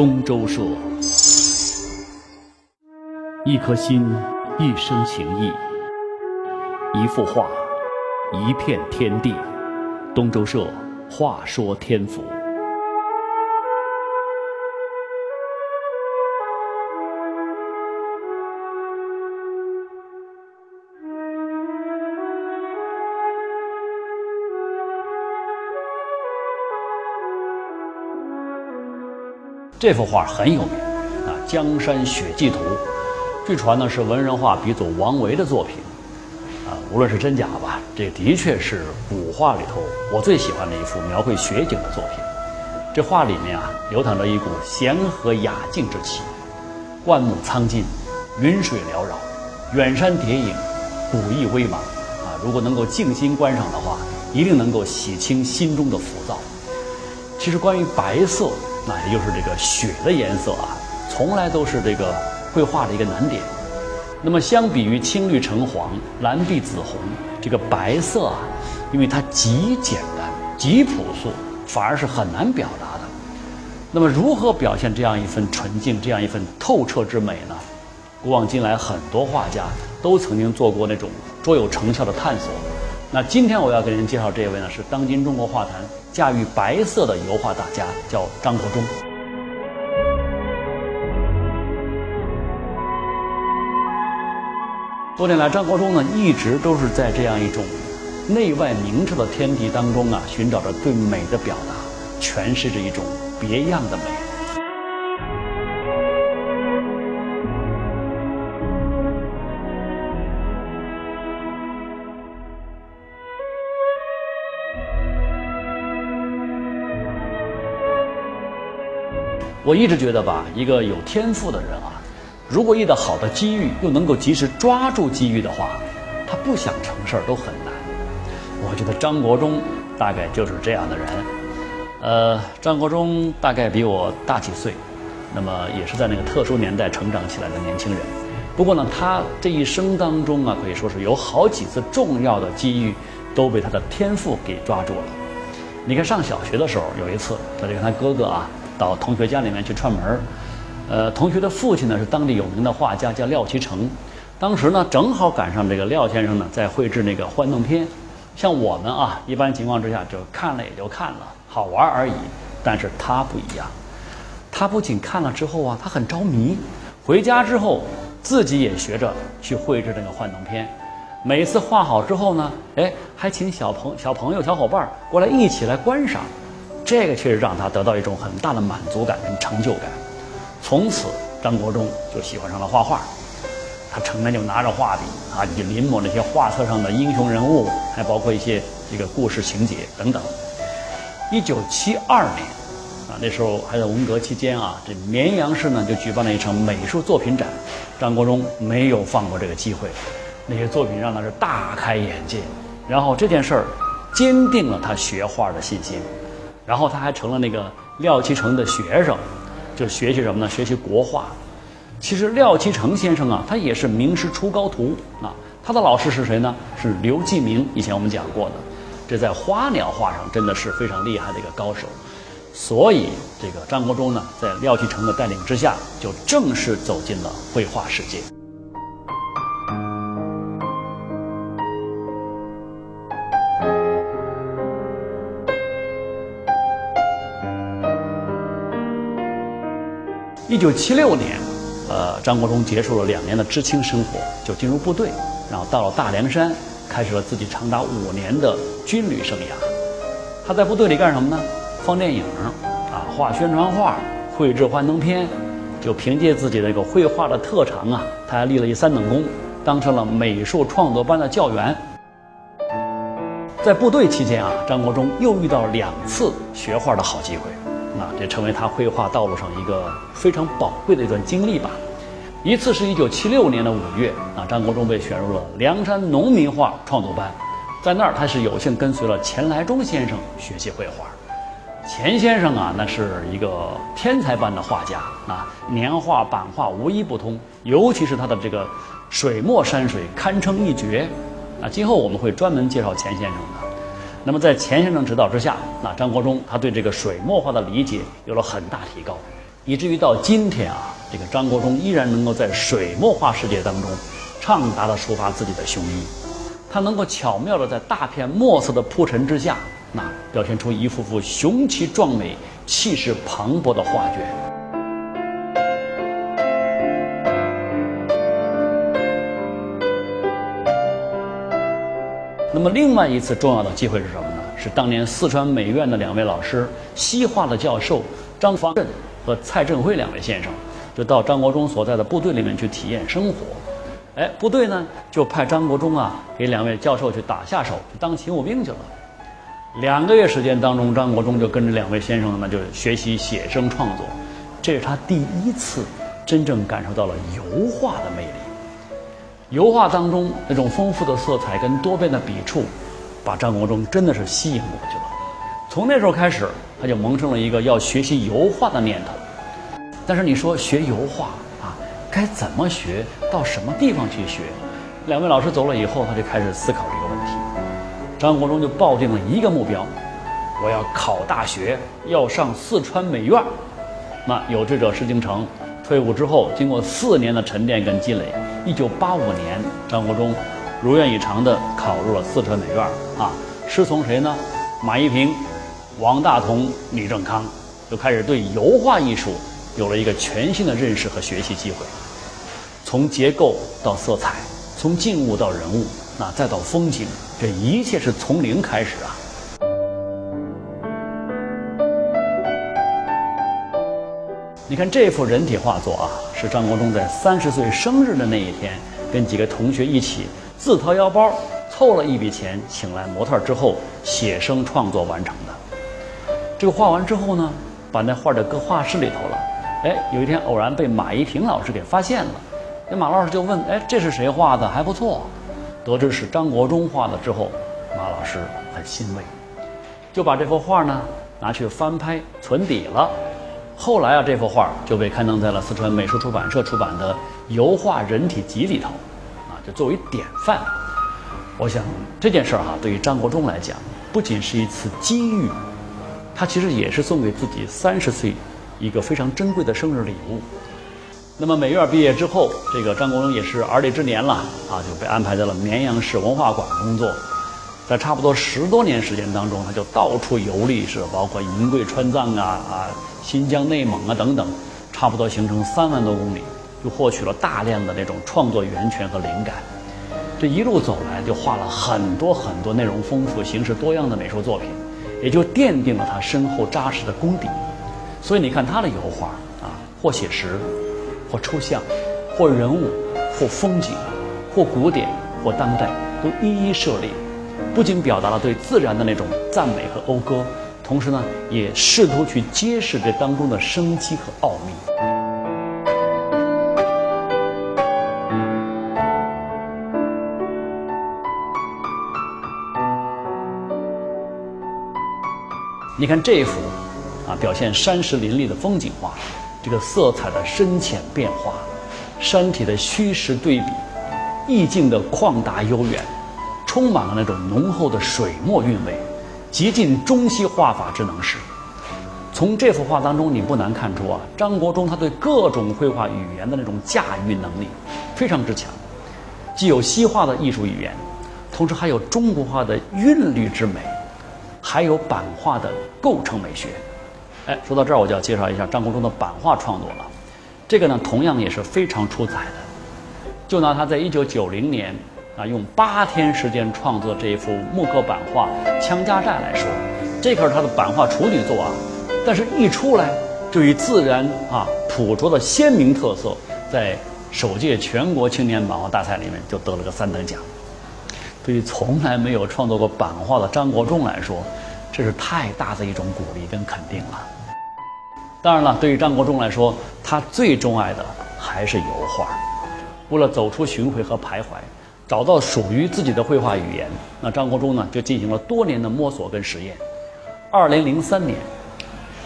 东周社。一颗心，一生情谊；一幅画，一片天地。东周社，话说天府。这幅画很有名啊，《江山雪霁图》，据传呢是文人画鼻祖王维的作品啊。无论是真假吧，这的确是古画里头我最喜欢的一幅描绘雪景的作品。这画里面啊，流淌着一股祥和雅静之气，灌木苍劲，云水缭绕，远山叠影，古意威猛啊。如果能够静心观赏的话，一定能够洗清心中的浮躁。其实关于白色。那也就是这个雪的颜色啊，从来都是这个绘画的一个难点。那么相比于青绿橙黄、蓝碧紫红，这个白色啊，因为它极简单、极朴素，反而是很难表达的。那么如何表现这样一份纯净、这样一份透彻之美呢？古往今来，很多画家都曾经做过那种卓有成效的探索。那今天我要给您介绍这位呢，是当今中国画坛。驾驭白色的油画大家叫张国忠。多年来，张国忠呢一直都是在这样一种内外明澈的天地当中啊，寻找着对美的表达，诠释着一种别样的美。我一直觉得吧，一个有天赋的人啊，如果遇到好的机遇，又能够及时抓住机遇的话，他不想成事儿都很难。我觉得张国忠大概就是这样的人。呃，张国忠大概比我大几岁，那么也是在那个特殊年代成长起来的年轻人。不过呢，他这一生当中啊，可以说是有好几次重要的机遇都被他的天赋给抓住了。你看，上小学的时候有一次，他就跟他哥哥啊。到同学家里面去串门儿，呃，同学的父亲呢是当地有名的画家，叫廖其成。当时呢正好赶上这个廖先生呢在绘制那个幻灯片。像我们啊，一般情况之下就看了也就看了，好玩而已。但是他不一样，他不仅看了之后啊，他很着迷。回家之后自己也学着去绘制这个幻灯片。每次画好之后呢，哎，还请小朋小朋友、小伙伴过来一起来观赏。这个确实让他得到一种很大的满足感跟成就感，从此张国忠就喜欢上了画画。他成天就拿着画笔啊，去临摹那些画册上的英雄人物，还包括一些这个故事情节等等。一九七二年，啊，那时候还在文革期间啊，这绵阳市呢就举办了一场美术作品展，张国忠没有放过这个机会，那些作品让他是大开眼界，然后这件事儿坚定了他学画的信心。然后他还成了那个廖其成的学生，就学习什么呢？学习国画。其实廖其成先生啊，他也是名师出高徒啊。他的老师是谁呢？是刘继明。以前我们讲过的，这在花鸟画上真的是非常厉害的一个高手。所以这个张国忠呢，在廖其成的带领之下，就正式走进了绘画世界。一九七六年，呃，张国忠结束了两年的知青生活，就进入部队，然后到了大凉山，开始了自己长达五年的军旅生涯。他在部队里干什么呢？放电影，啊，画宣传画，绘制幻灯片，就凭借自己这个绘画的特长啊，他还立了一三等功，当上了美术创作班的教员。在部队期间啊，张国忠又遇到两次学画的好机会。啊，这成为他绘画道路上一个非常宝贵的一段经历吧。一次是一九七六年的五月，啊，张国忠被选入了凉山农民画创作班，在那儿他是有幸跟随了钱来中先生学习绘画。钱先生啊，那是一个天才般的画家啊，年画、版画无一不通，尤其是他的这个水墨山水堪称一绝。啊，今后我们会专门介绍钱先生的。那么在钱先生指导之下，那张国忠他对这个水墨画的理解有了很大提高，以至于到今天啊，这个张国忠依然能够在水墨画世界当中畅达地抒发自己的胸臆。他能够巧妙地在大片墨色的铺陈之下，那表现出一幅幅雄奇壮美、气势磅礴的画卷。那么，另外一次重要的机会是什么呢？是当年四川美院的两位老师，西画的教授张方振和蔡振辉两位先生，就到张国忠所在的部队里面去体验生活。哎，部队呢就派张国忠啊给两位教授去打下手，去当勤务兵去了。两个月时间当中，张国忠就跟着两位先生呢就学习写生创作，这是他第一次真正感受到了油画的魅力。油画当中那种丰富的色彩跟多变的笔触，把张国忠真的是吸引过去了。从那时候开始，他就萌生了一个要学习油画的念头。但是你说学油画啊？该怎么学？到什么地方去学？两位老师走了以后，他就开始思考这个问题。张国忠就抱定了一个目标：我要考大学，要上四川美院。那有志者事竟成。退伍之后，经过四年的沉淀跟积累，一九八五年，张国忠如愿以偿地考入了四川美院。啊，师从谁呢？马一平、王大同、李正康，就开始对油画艺术。有了一个全新的认识和学习机会，从结构到色彩，从静物到人物，那再到风景，这一切是从零开始啊！你看这幅人体画作啊，是张国忠在三十岁生日的那一天，跟几个同学一起自掏腰包凑了一笔钱，请来模特之后写生创作完成的。这个画完之后呢，把那画就搁画室里头了。哎，有一天偶然被马一平老师给发现了，那马老师就问：“哎，这是谁画的？还不错。”得知是张国忠画的之后，马老师很欣慰，就把这幅画呢拿去翻拍存底了。后来啊，这幅画就被刊登在了四川美术出版社出版的《油画人体集》里头，啊，就作为典范。我想这件事儿哈，对于张国忠来讲，不仅是一次机遇，他其实也是送给自己三十岁。一个非常珍贵的生日礼物。那么美院毕业之后，这个张国荣也是而立之年了啊，就被安排在了绵阳市文化馆工作。在差不多十多年时间当中，他就到处游历，是包括云贵川藏啊啊、新疆内蒙啊等等，差不多行程三万多公里，就获取了大量的这种创作源泉和灵感。这一路走来，就画了很多很多内容丰富、形式多样的美术作品，也就奠定了他深厚扎实的功底。所以你看他的油画啊，或写实，或抽象，或人物，或风景，或古典，或当代，都一一涉猎，不仅表达了对自然的那种赞美和讴歌，同时呢，也试图去揭示这当中的生机和奥秘。你看这一幅。啊，表现山石林立的风景画，这个色彩的深浅变化，山体的虚实对比，意境的旷达悠远，充满了那种浓厚的水墨韵味，极尽中西画法之能事。从这幅画当中，你不难看出啊，张国忠他对各种绘画语言的那种驾驭能力非常之强，既有西画的艺术语言，同时还有中国画的韵律之美，还有版画的构成美学。哎，说到这儿，我就要介绍一下张国忠的版画创作了。这个呢，同样也是非常出彩的。就拿他在一九九零年啊，用八天时间创作这一幅木刻版画《枪家寨》来说，这可是他的版画处女作啊。但是，一出来就以自然啊朴拙的鲜明特色，在首届全国青年版画大赛里面就得了个三等奖。对于从来没有创作过版画的张国忠来说，这是太大的一种鼓励跟肯定了。当然了，对于张国忠来说，他最钟爱的还是油画。为了走出巡回和徘徊，找到属于自己的绘画语言，那张国忠呢就进行了多年的摸索跟实验。二零零三年，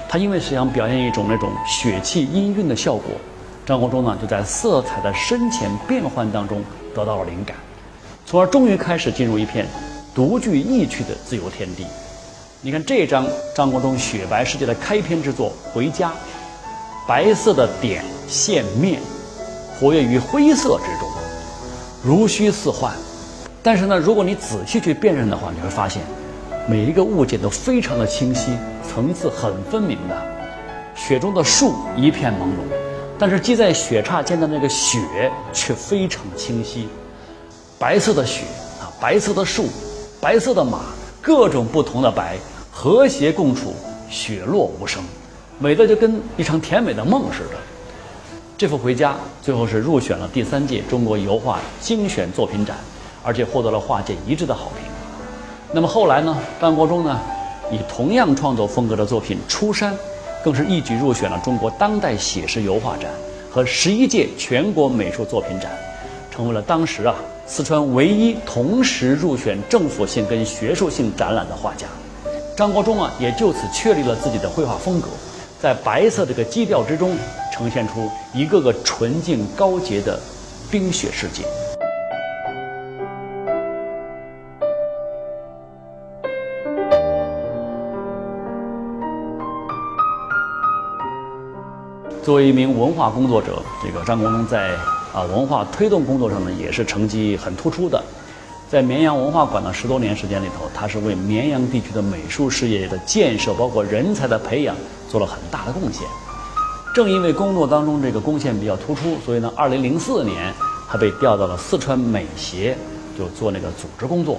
他因为是想表现一种那种血气氤氲的效果，张国忠呢就在色彩的深浅变换当中得到了灵感，从而终于开始进入一片独具意趣的自由天地。你看这张张国忠雪白世界的开篇之作《回家》，白色的点线面，活跃于灰色之中，如虚似幻。但是呢，如果你仔细去辨认的话，你会发现，每一个物件都非常的清晰，层次很分明的。雪中的树一片朦胧，但是积在雪刹间的那个雪却非常清晰。白色的雪啊，白色的树，白色的马，各种不同的白，和谐共处，雪落无声，美的就跟一场甜美的梦似的。这幅回家最后是入选了第三届中国油画精选作品展，而且获得了画界一致的好评。那么后来呢，张国忠呢，以同样创作风格的作品《出山》，更是一举入选了中国当代写实油画展和十一届全国美术作品展，成为了当时啊。四川唯一同时入选政府性跟学术性展览的画家，张国忠啊，也就此确立了自己的绘画风格，在白色这个基调之中，呈现出一个个纯净高洁的冰雪世界。作为一名文化工作者，这个张国忠在。啊，文化推动工作上呢，也是成绩很突出的。在绵阳文化馆的十多年时间里头，他是为绵阳地区的美术事业的建设，包括人才的培养，做了很大的贡献。正因为工作当中这个贡献比较突出，所以呢，二零零四年他被调到了四川美协，就做那个组织工作。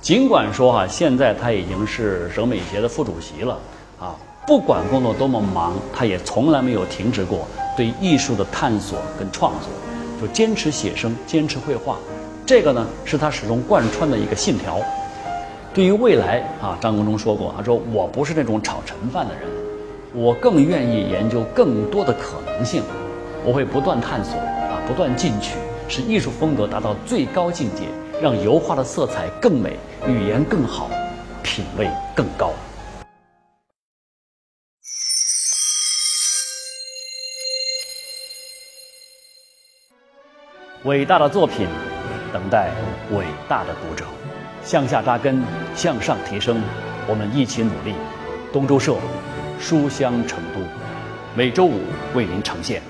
尽管说哈，现在他已经是省美协的副主席了，啊，不管工作多么忙，他也从来没有停止过对艺术的探索跟创作。就坚持写生，坚持绘画，这个呢是他始终贯穿的一个信条。对于未来啊，张国忠说过，他说我不是那种炒陈饭的人，我更愿意研究更多的可能性，我会不断探索啊，不断进取，使艺术风格达到最高境界，让油画的色彩更美，语言更好，品味更高。伟大的作品，等待伟大的读者。向下扎根，向上提升，我们一起努力。东周社，书香成都每周五为您呈现。